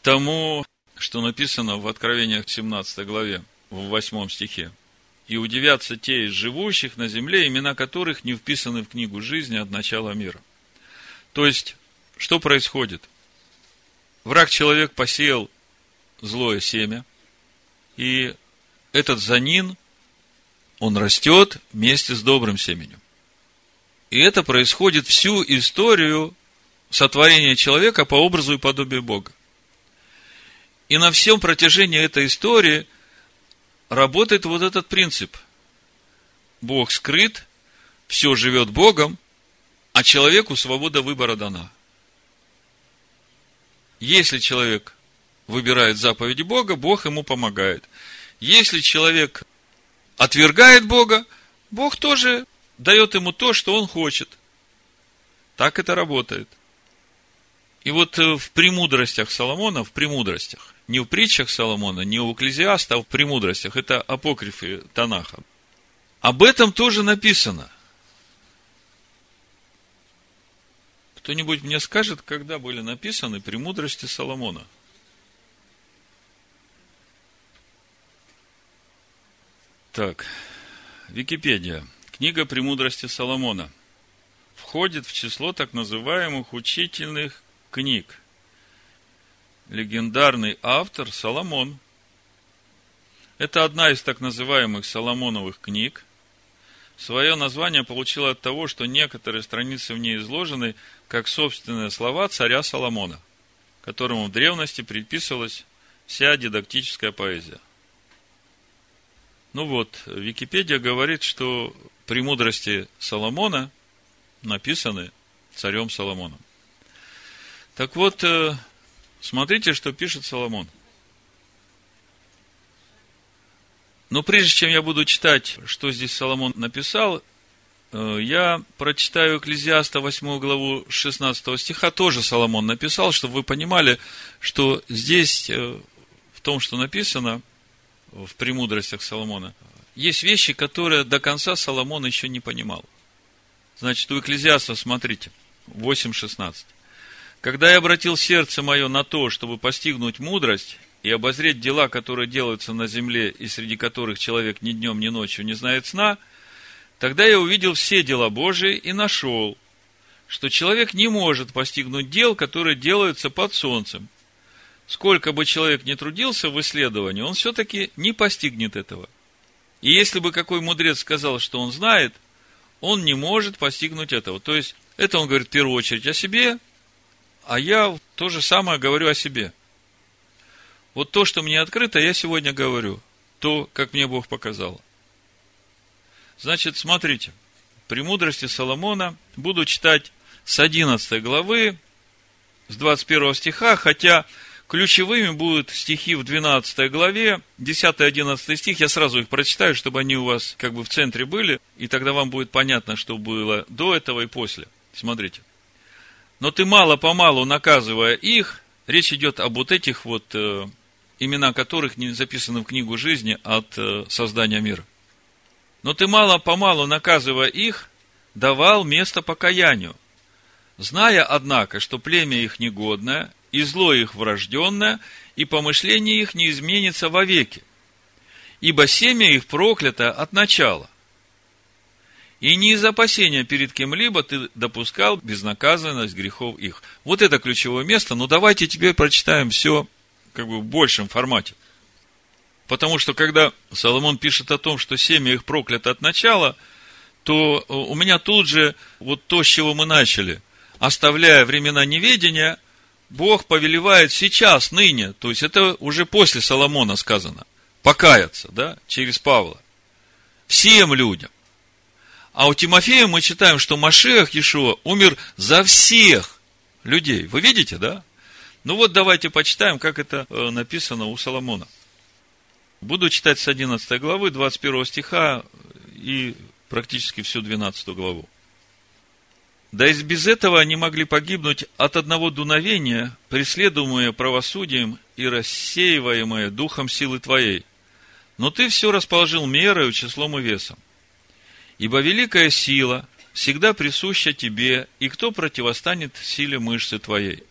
тому, что написано в Откровениях 17 главе, в 8 стихе. «И удивятся те из живущих на земле, имена которых не вписаны в книгу жизни от начала мира». То есть, что происходит? Враг человек посеял злое семя, и этот занин, он растет вместе с добрым семенем. И это происходит всю историю сотворения человека по образу и подобию Бога. И на всем протяжении этой истории работает вот этот принцип. Бог скрыт, все живет Богом, а человеку свобода выбора дана. Если человек выбирает заповеди Бога, Бог ему помогает. Если человек отвергает Бога, Бог тоже дает ему то, что он хочет. Так это работает. И вот э, в премудростях Соломона, в премудростях, не в притчах Соломона, не у Экклезиаста, а в премудростях, это апокрифы Танаха. Об этом тоже написано. Кто-нибудь мне скажет, когда были написаны премудрости Соломона? Так, Википедия. Книга «Премудрости Соломона» входит в число так называемых учительных книг. Легендарный автор Соломон. Это одна из так называемых Соломоновых книг. Свое название получила от того, что некоторые страницы в ней изложены как собственные слова царя Соломона, которому в древности приписывалась вся дидактическая поэзия – ну вот, Википедия говорит, что премудрости Соломона написаны царем Соломоном. Так вот, э, смотрите, что пишет Соломон. Но прежде чем я буду читать, что здесь Соломон написал, э, я прочитаю Экклезиаста 8 главу 16 стиха, тоже Соломон написал, чтобы вы понимали, что здесь, э, в том, что написано, в премудростях Соломона, есть вещи, которые до конца Соломон еще не понимал. Значит, у Экклезиаста, смотрите, 8.16. «Когда я обратил сердце мое на то, чтобы постигнуть мудрость и обозреть дела, которые делаются на земле, и среди которых человек ни днем, ни ночью не знает сна, тогда я увидел все дела Божии и нашел, что человек не может постигнуть дел, которые делаются под солнцем, сколько бы человек ни трудился в исследовании, он все-таки не постигнет этого. И если бы какой мудрец сказал, что он знает, он не может постигнуть этого. То есть, это он говорит в первую очередь о себе, а я то же самое говорю о себе. Вот то, что мне открыто, я сегодня говорю. То, как мне Бог показал. Значит, смотрите. Премудрости Соломона буду читать с 11 главы, с 21 стиха, хотя Ключевыми будут стихи в 12 главе, 10-11 стих, я сразу их прочитаю, чтобы они у вас как бы в центре были, и тогда вам будет понятно, что было до этого и после. Смотрите. Но ты мало-помалу наказывая их, речь идет об вот этих вот, э, имена которых не записаны в книгу жизни от э, создания мира. Но ты мало-помалу наказывая их, давал место покаянию, зная, однако, что племя их негодное, и зло их врожденное, и помышление их не изменится вовеки. Ибо семя их проклято от начала. И не из опасения перед кем-либо ты допускал безнаказанность грехов их. Вот это ключевое место, но давайте теперь прочитаем все как бы в большем формате. Потому что когда Соломон пишет о том, что семя их проклято от начала, то у меня тут же вот то, с чего мы начали. Оставляя времена неведения – Бог повелевает сейчас, ныне, то есть это уже после Соломона сказано, покаяться, да, через Павла. Всем людям. А у Тимофея мы читаем, что Машех Иешуа умер за всех людей. Вы видите, да? Ну вот давайте почитаем, как это э, написано у Соломона. Буду читать с 11 главы, 21 стиха и практически всю 12 главу. Да и без этого они могли погибнуть от одного дуновения, преследуемые правосудием и рассеиваемые духом силы Твоей. Но Ты все расположил мерою, числом и весом. Ибо великая сила всегда присуща Тебе, и кто противостанет силе мышцы Твоей?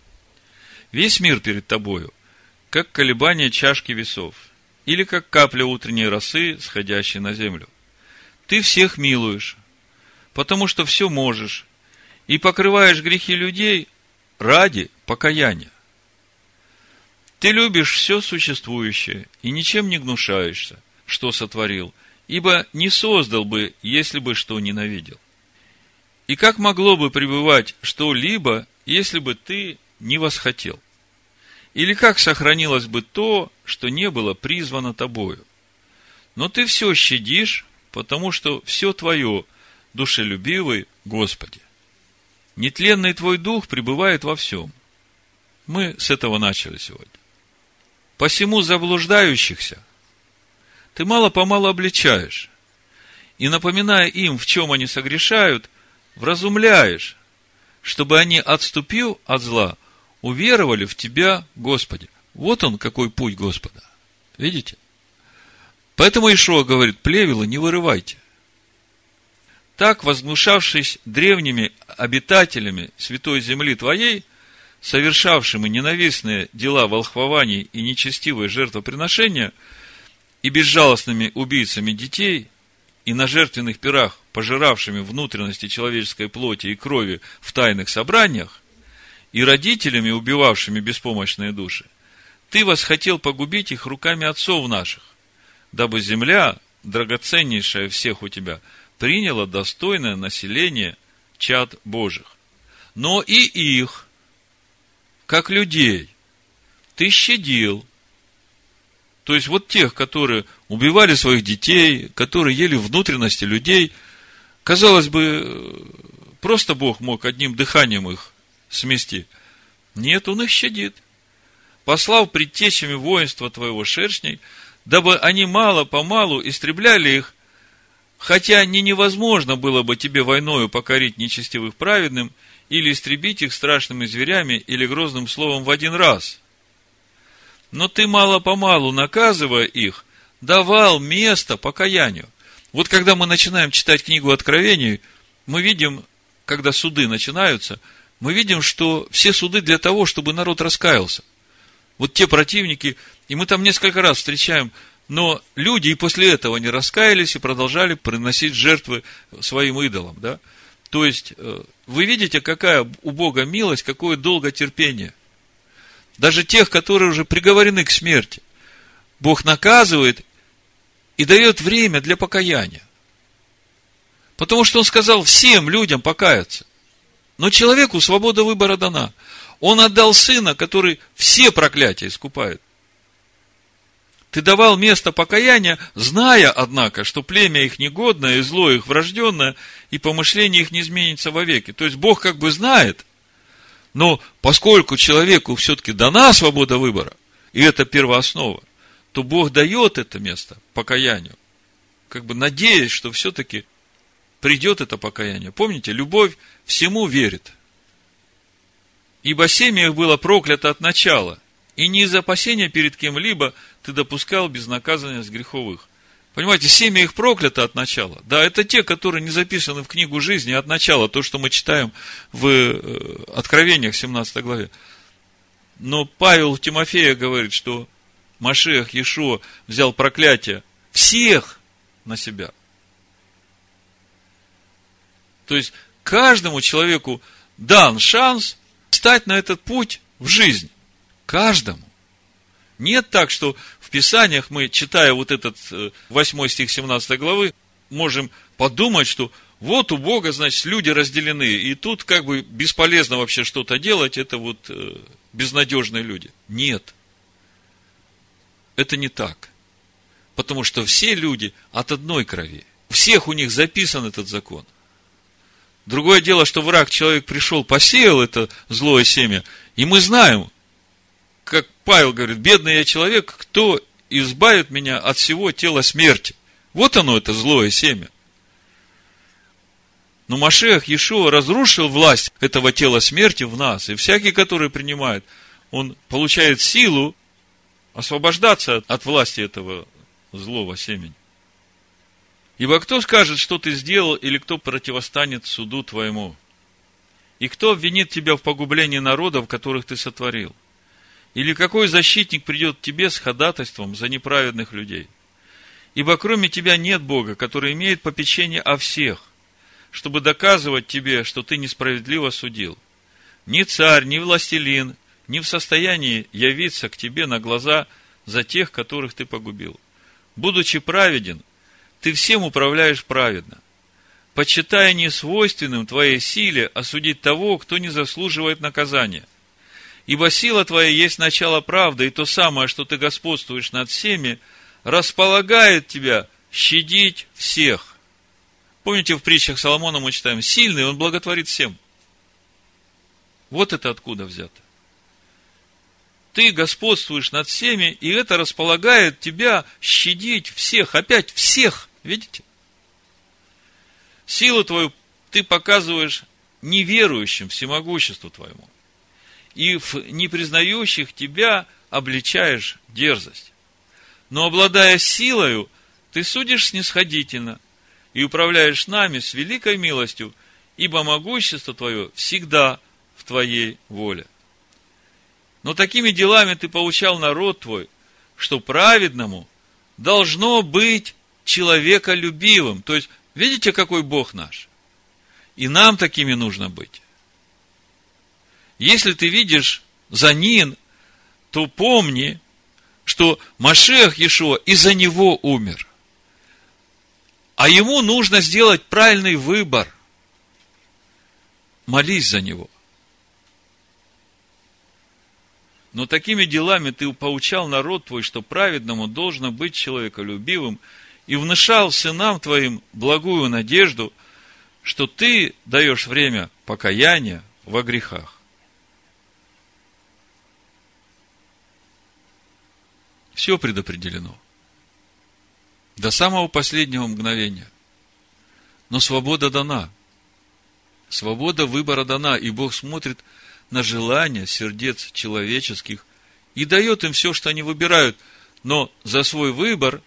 Весь мир перед Тобою, как колебание чашки весов, или как капля утренней росы, сходящей на землю. Ты всех милуешь, потому что все можешь, и покрываешь грехи людей ради покаяния. Ты любишь все существующее и ничем не гнушаешься, что сотворил, ибо не создал бы, если бы что ненавидел. И как могло бы пребывать что-либо, если бы ты не восхотел? Или как сохранилось бы то, что не было призвано тобою? Но ты все щадишь, потому что все твое, душелюбивый Господи. Нетленный твой дух пребывает во всем. Мы с этого начали сегодня. Посему заблуждающихся ты мало-помалу обличаешь, и, напоминая им, в чем они согрешают, вразумляешь, чтобы они, отступив от зла, уверовали в Тебя, Господи. Вот он, какой путь Господа. Видите? Поэтому Ишуа говорит, плевела не вырывайте. Так, возгнушавшись древними обитателями святой земли Твоей, совершавшими ненавистные дела волхвований и нечестивые жертвоприношения, и безжалостными убийцами детей, и на жертвенных пирах, пожиравшими внутренности человеческой плоти и крови в тайных собраниях, и родителями, убивавшими беспомощные души, ты восхотел погубить их руками отцов наших, дабы земля, драгоценнейшая всех у тебя, приняла достойное население чад Божьих. Но и их – как людей, ты щадил. То есть, вот тех, которые убивали своих детей, которые ели внутренности людей, казалось бы, просто Бог мог одним дыханием их смести. Нет, Он их щадит. Послав предтечами воинства твоего шершней, дабы они мало-помалу истребляли их, хотя не невозможно было бы тебе войною покорить нечестивых праведным – или истребить их страшными зверями или грозным словом в один раз. Но ты мало-помалу, наказывая их, давал место покаянию. Вот когда мы начинаем читать книгу Откровений, мы видим, когда суды начинаются, мы видим, что все суды для того, чтобы народ раскаялся. Вот те противники, и мы там несколько раз встречаем, но люди и после этого не раскаялись и продолжали приносить жертвы своим идолам, да? То есть, э, вы видите, какая у Бога милость, какое долготерпение. Даже тех, которые уже приговорены к смерти. Бог наказывает и дает время для покаяния. Потому что Он сказал всем людям покаяться. Но человеку свобода выбора дана. Он отдал сына, который все проклятия искупает. Ты давал место покаяния, зная, однако, что племя их негодное, и зло их врожденное, и помышление их не изменится вовеки. То есть, Бог как бы знает, но поскольку человеку все-таки дана свобода выбора, и это первооснова, то Бог дает это место покаянию, как бы надеясь, что все-таки придет это покаяние. Помните, любовь всему верит. Ибо семя их было проклято от начала – и не из опасения перед кем-либо ты допускал безнаказанность греховых. Понимаете, семя их проклято от начала. Да, это те, которые не записаны в книгу жизни от начала, то, что мы читаем в э, Откровениях 17 главе. Но Павел Тимофея говорит, что Машех Ешо взял проклятие всех на себя. То есть, каждому человеку дан шанс стать на этот путь в жизнь. Каждому. Нет так, что в Писаниях мы, читая вот этот 8 э, стих 17 главы, можем подумать, что вот у Бога, значит, люди разделены, и тут как бы бесполезно вообще что-то делать, это вот э, безнадежные люди. Нет. Это не так. Потому что все люди от одной крови. Всех у них записан этот закон. Другое дело, что враг, человек пришел, посеял это злое семя, и мы знаем, Павел говорит, бедный я человек, кто избавит меня от всего тела смерти? Вот оно, это злое семя. Но Машех Иешуа разрушил власть этого тела смерти в нас. И всякий, который принимает, он получает силу освобождаться от власти этого злого семени. Ибо кто скажет, что ты сделал, или кто противостанет суду твоему? И кто обвинит тебя в погублении народов, которых ты сотворил? Или какой защитник придет к тебе с ходатайством за неправедных людей? Ибо кроме тебя нет Бога, который имеет попечение о всех, чтобы доказывать тебе, что ты несправедливо судил. Ни царь, ни властелин не в состоянии явиться к тебе на глаза за тех, которых ты погубил. Будучи праведен, ты всем управляешь праведно, почитая несвойственным твоей силе осудить того, кто не заслуживает наказания. Ибо сила твоя есть начало правды, и то самое, что ты господствуешь над всеми, располагает тебя щадить всех. Помните, в притчах Соломона мы читаем, сильный, он благотворит всем. Вот это откуда взято. Ты господствуешь над всеми, и это располагает тебя щадить всех, опять всех, видите? Силу твою ты показываешь неверующим всемогуществу твоему. И в непризнающих тебя обличаешь дерзость. Но обладая силою, ты судишь снисходительно и управляешь нами с великой милостью, ибо могущество твое всегда в твоей воле. Но такими делами ты получал народ твой, что праведному должно быть человеколюбивым. То есть, видите, какой Бог наш? И нам такими нужно быть. Если ты видишь Занин, то помни, что Машех Ешуа из-за него умер. А ему нужно сделать правильный выбор. Молись за него – Но такими делами ты поучал народ твой, что праведному должно быть человеколюбивым, и внушал сынам твоим благую надежду, что ты даешь время покаяния во грехах. Все предопределено. До самого последнего мгновения. Но свобода дана. Свобода выбора дана, и Бог смотрит – на желания сердец человеческих и дает им все, что они выбирают, но за свой выбор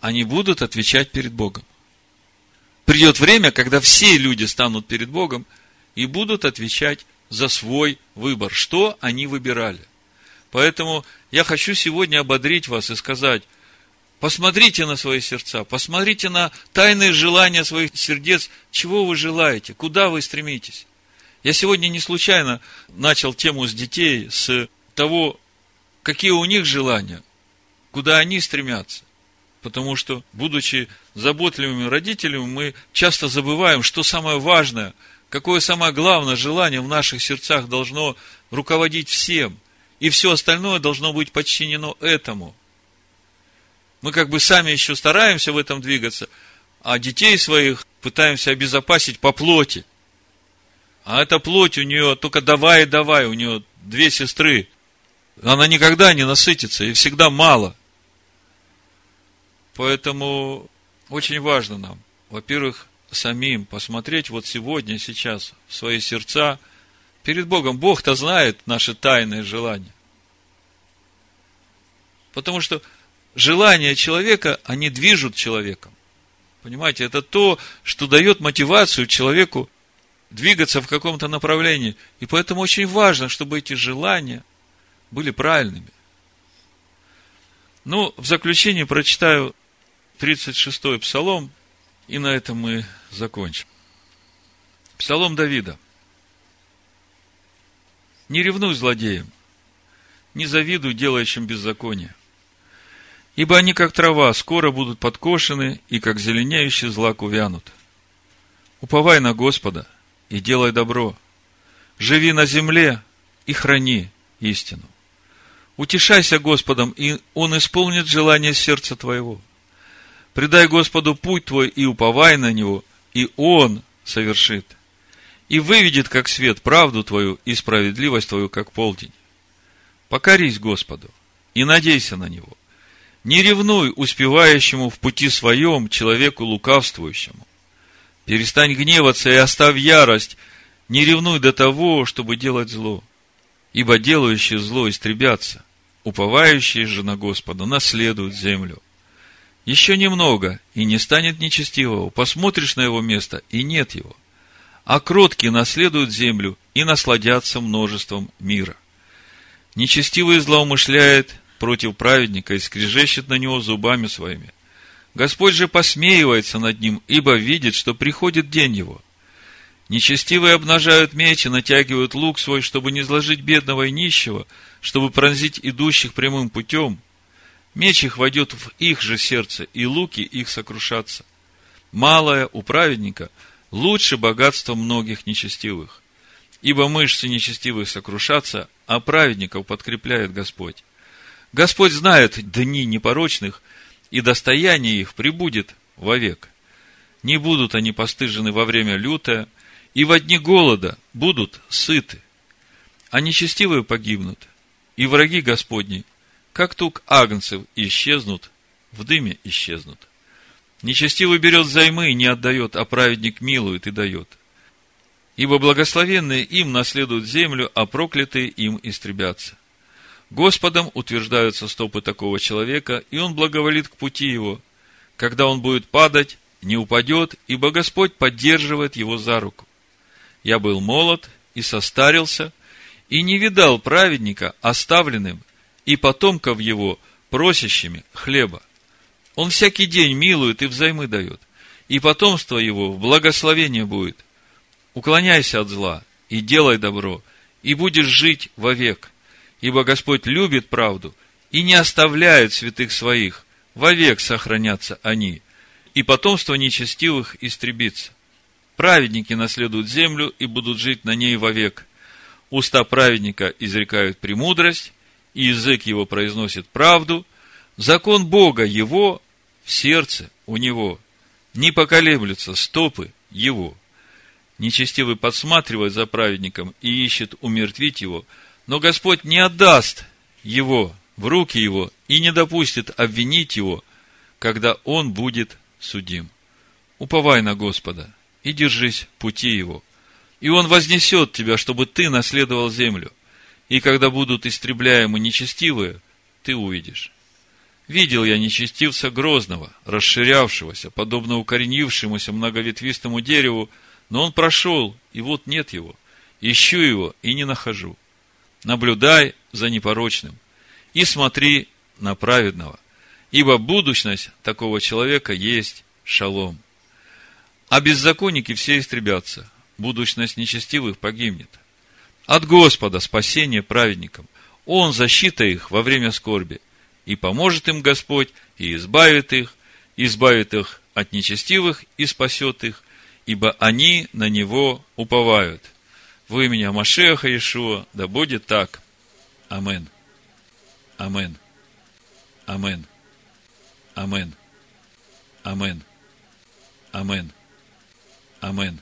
они будут отвечать перед Богом. Придет время, когда все люди станут перед Богом и будут отвечать за свой выбор, что они выбирали. Поэтому я хочу сегодня ободрить вас и сказать, посмотрите на свои сердца, посмотрите на тайные желания своих сердец, чего вы желаете, куда вы стремитесь. Я сегодня не случайно начал тему с детей, с того, какие у них желания, куда они стремятся. Потому что, будучи заботливыми родителями, мы часто забываем, что самое важное, какое самое главное желание в наших сердцах должно руководить всем. И все остальное должно быть подчинено этому. Мы как бы сами еще стараемся в этом двигаться, а детей своих пытаемся обезопасить по плоти – а эта плоть у нее только давай и давай, у нее две сестры. Она никогда не насытится, и всегда мало. Поэтому очень важно нам, во-первых, самим посмотреть вот сегодня, сейчас в свои сердца перед Богом. Бог-то знает наши тайные желания. Потому что желания человека, они движут человеком. Понимаете, это то, что дает мотивацию человеку двигаться в каком-то направлении. И поэтому очень важно, чтобы эти желания были правильными. Ну, в заключение прочитаю 36-й псалом, и на этом мы закончим. Псалом Давида. Не ревнуй злодеям, не завидуй делающим беззаконие. Ибо они, как трава, скоро будут подкошены, и как зеленеющий злак увянут. Уповай на Господа, и делай добро. Живи на земле и храни истину. Утешайся Господом, и Он исполнит желание сердца твоего. Предай Господу путь твой и уповай на Него, и Он совершит. И выведет, как свет, правду твою и справедливость твою, как полдень. Покорись Господу и надейся на Него. Не ревнуй успевающему в пути своем человеку лукавствующему. Перестань гневаться и оставь ярость. Не ревнуй до того, чтобы делать зло. Ибо делающие зло истребятся. Уповающие же на Господа наследуют землю. Еще немного, и не станет нечестивого. Посмотришь на его место, и нет его. А кроткие наследуют землю и насладятся множеством мира. Нечестивый злоумышляет против праведника и скрежещет на него зубами своими. Господь же посмеивается над ним, ибо видит, что приходит день его. Нечестивые обнажают меч и натягивают лук свой, чтобы не сложить бедного и нищего, чтобы пронзить идущих прямым путем. Меч их войдет в их же сердце, и луки их сокрушатся. Малое у праведника лучше богатства многих нечестивых. Ибо мышцы нечестивых сокрушатся, а праведников подкрепляет Господь. Господь знает дни непорочных, и достояние их прибудет вовек. Не будут они постыжены во время лютое, и во дни голода будут сыты. А нечестивые погибнут, и враги Господни, как тук агнцев, исчезнут, в дыме исчезнут. Нечестивый берет займы и не отдает, а праведник милует и дает. Ибо благословенные им наследуют землю, а проклятые им истребятся. Господом утверждаются стопы такого человека, и он благоволит к пути его. Когда он будет падать, не упадет, ибо Господь поддерживает его за руку. Я был молод и состарился, и не видал праведника оставленным, и потомков его просящими хлеба. Он всякий день милует и взаймы дает, и потомство его в благословение будет. Уклоняйся от зла и делай добро, и будешь жить вовек. Ибо Господь любит правду и не оставляет святых своих, вовек сохранятся они, и потомство нечестивых истребится. Праведники наследуют землю и будут жить на ней вовек. Уста праведника изрекают премудрость, и язык его произносит правду. Закон Бога его в сердце у него. Не поколеблются стопы его. Нечестивый подсматривает за праведником и ищет умертвить его, но Господь не отдаст его в руки его и не допустит обвинить его, когда он будет судим. Уповай на Господа и держись пути его. И он вознесет тебя, чтобы ты наследовал землю. И когда будут истребляемы нечестивые, ты увидишь. Видел я нечестивца грозного, расширявшегося, подобно укоренившемуся многоветвистому дереву, но он прошел, и вот нет его. Ищу его и не нахожу. Наблюдай за непорочным и смотри на праведного, ибо будущность такого человека есть шалом. А беззаконники все истребятся, будущность нечестивых погибнет. От Господа спасение праведникам. Он защита их во время скорби – и поможет им Господь, и избавит их, избавит их от нечестивых и спасет их, ибо они на Него уповают. Во имя Машеха Иешуа, да будет так. Амен. Амен. Амен. Амен. Амен. Амен. Амен.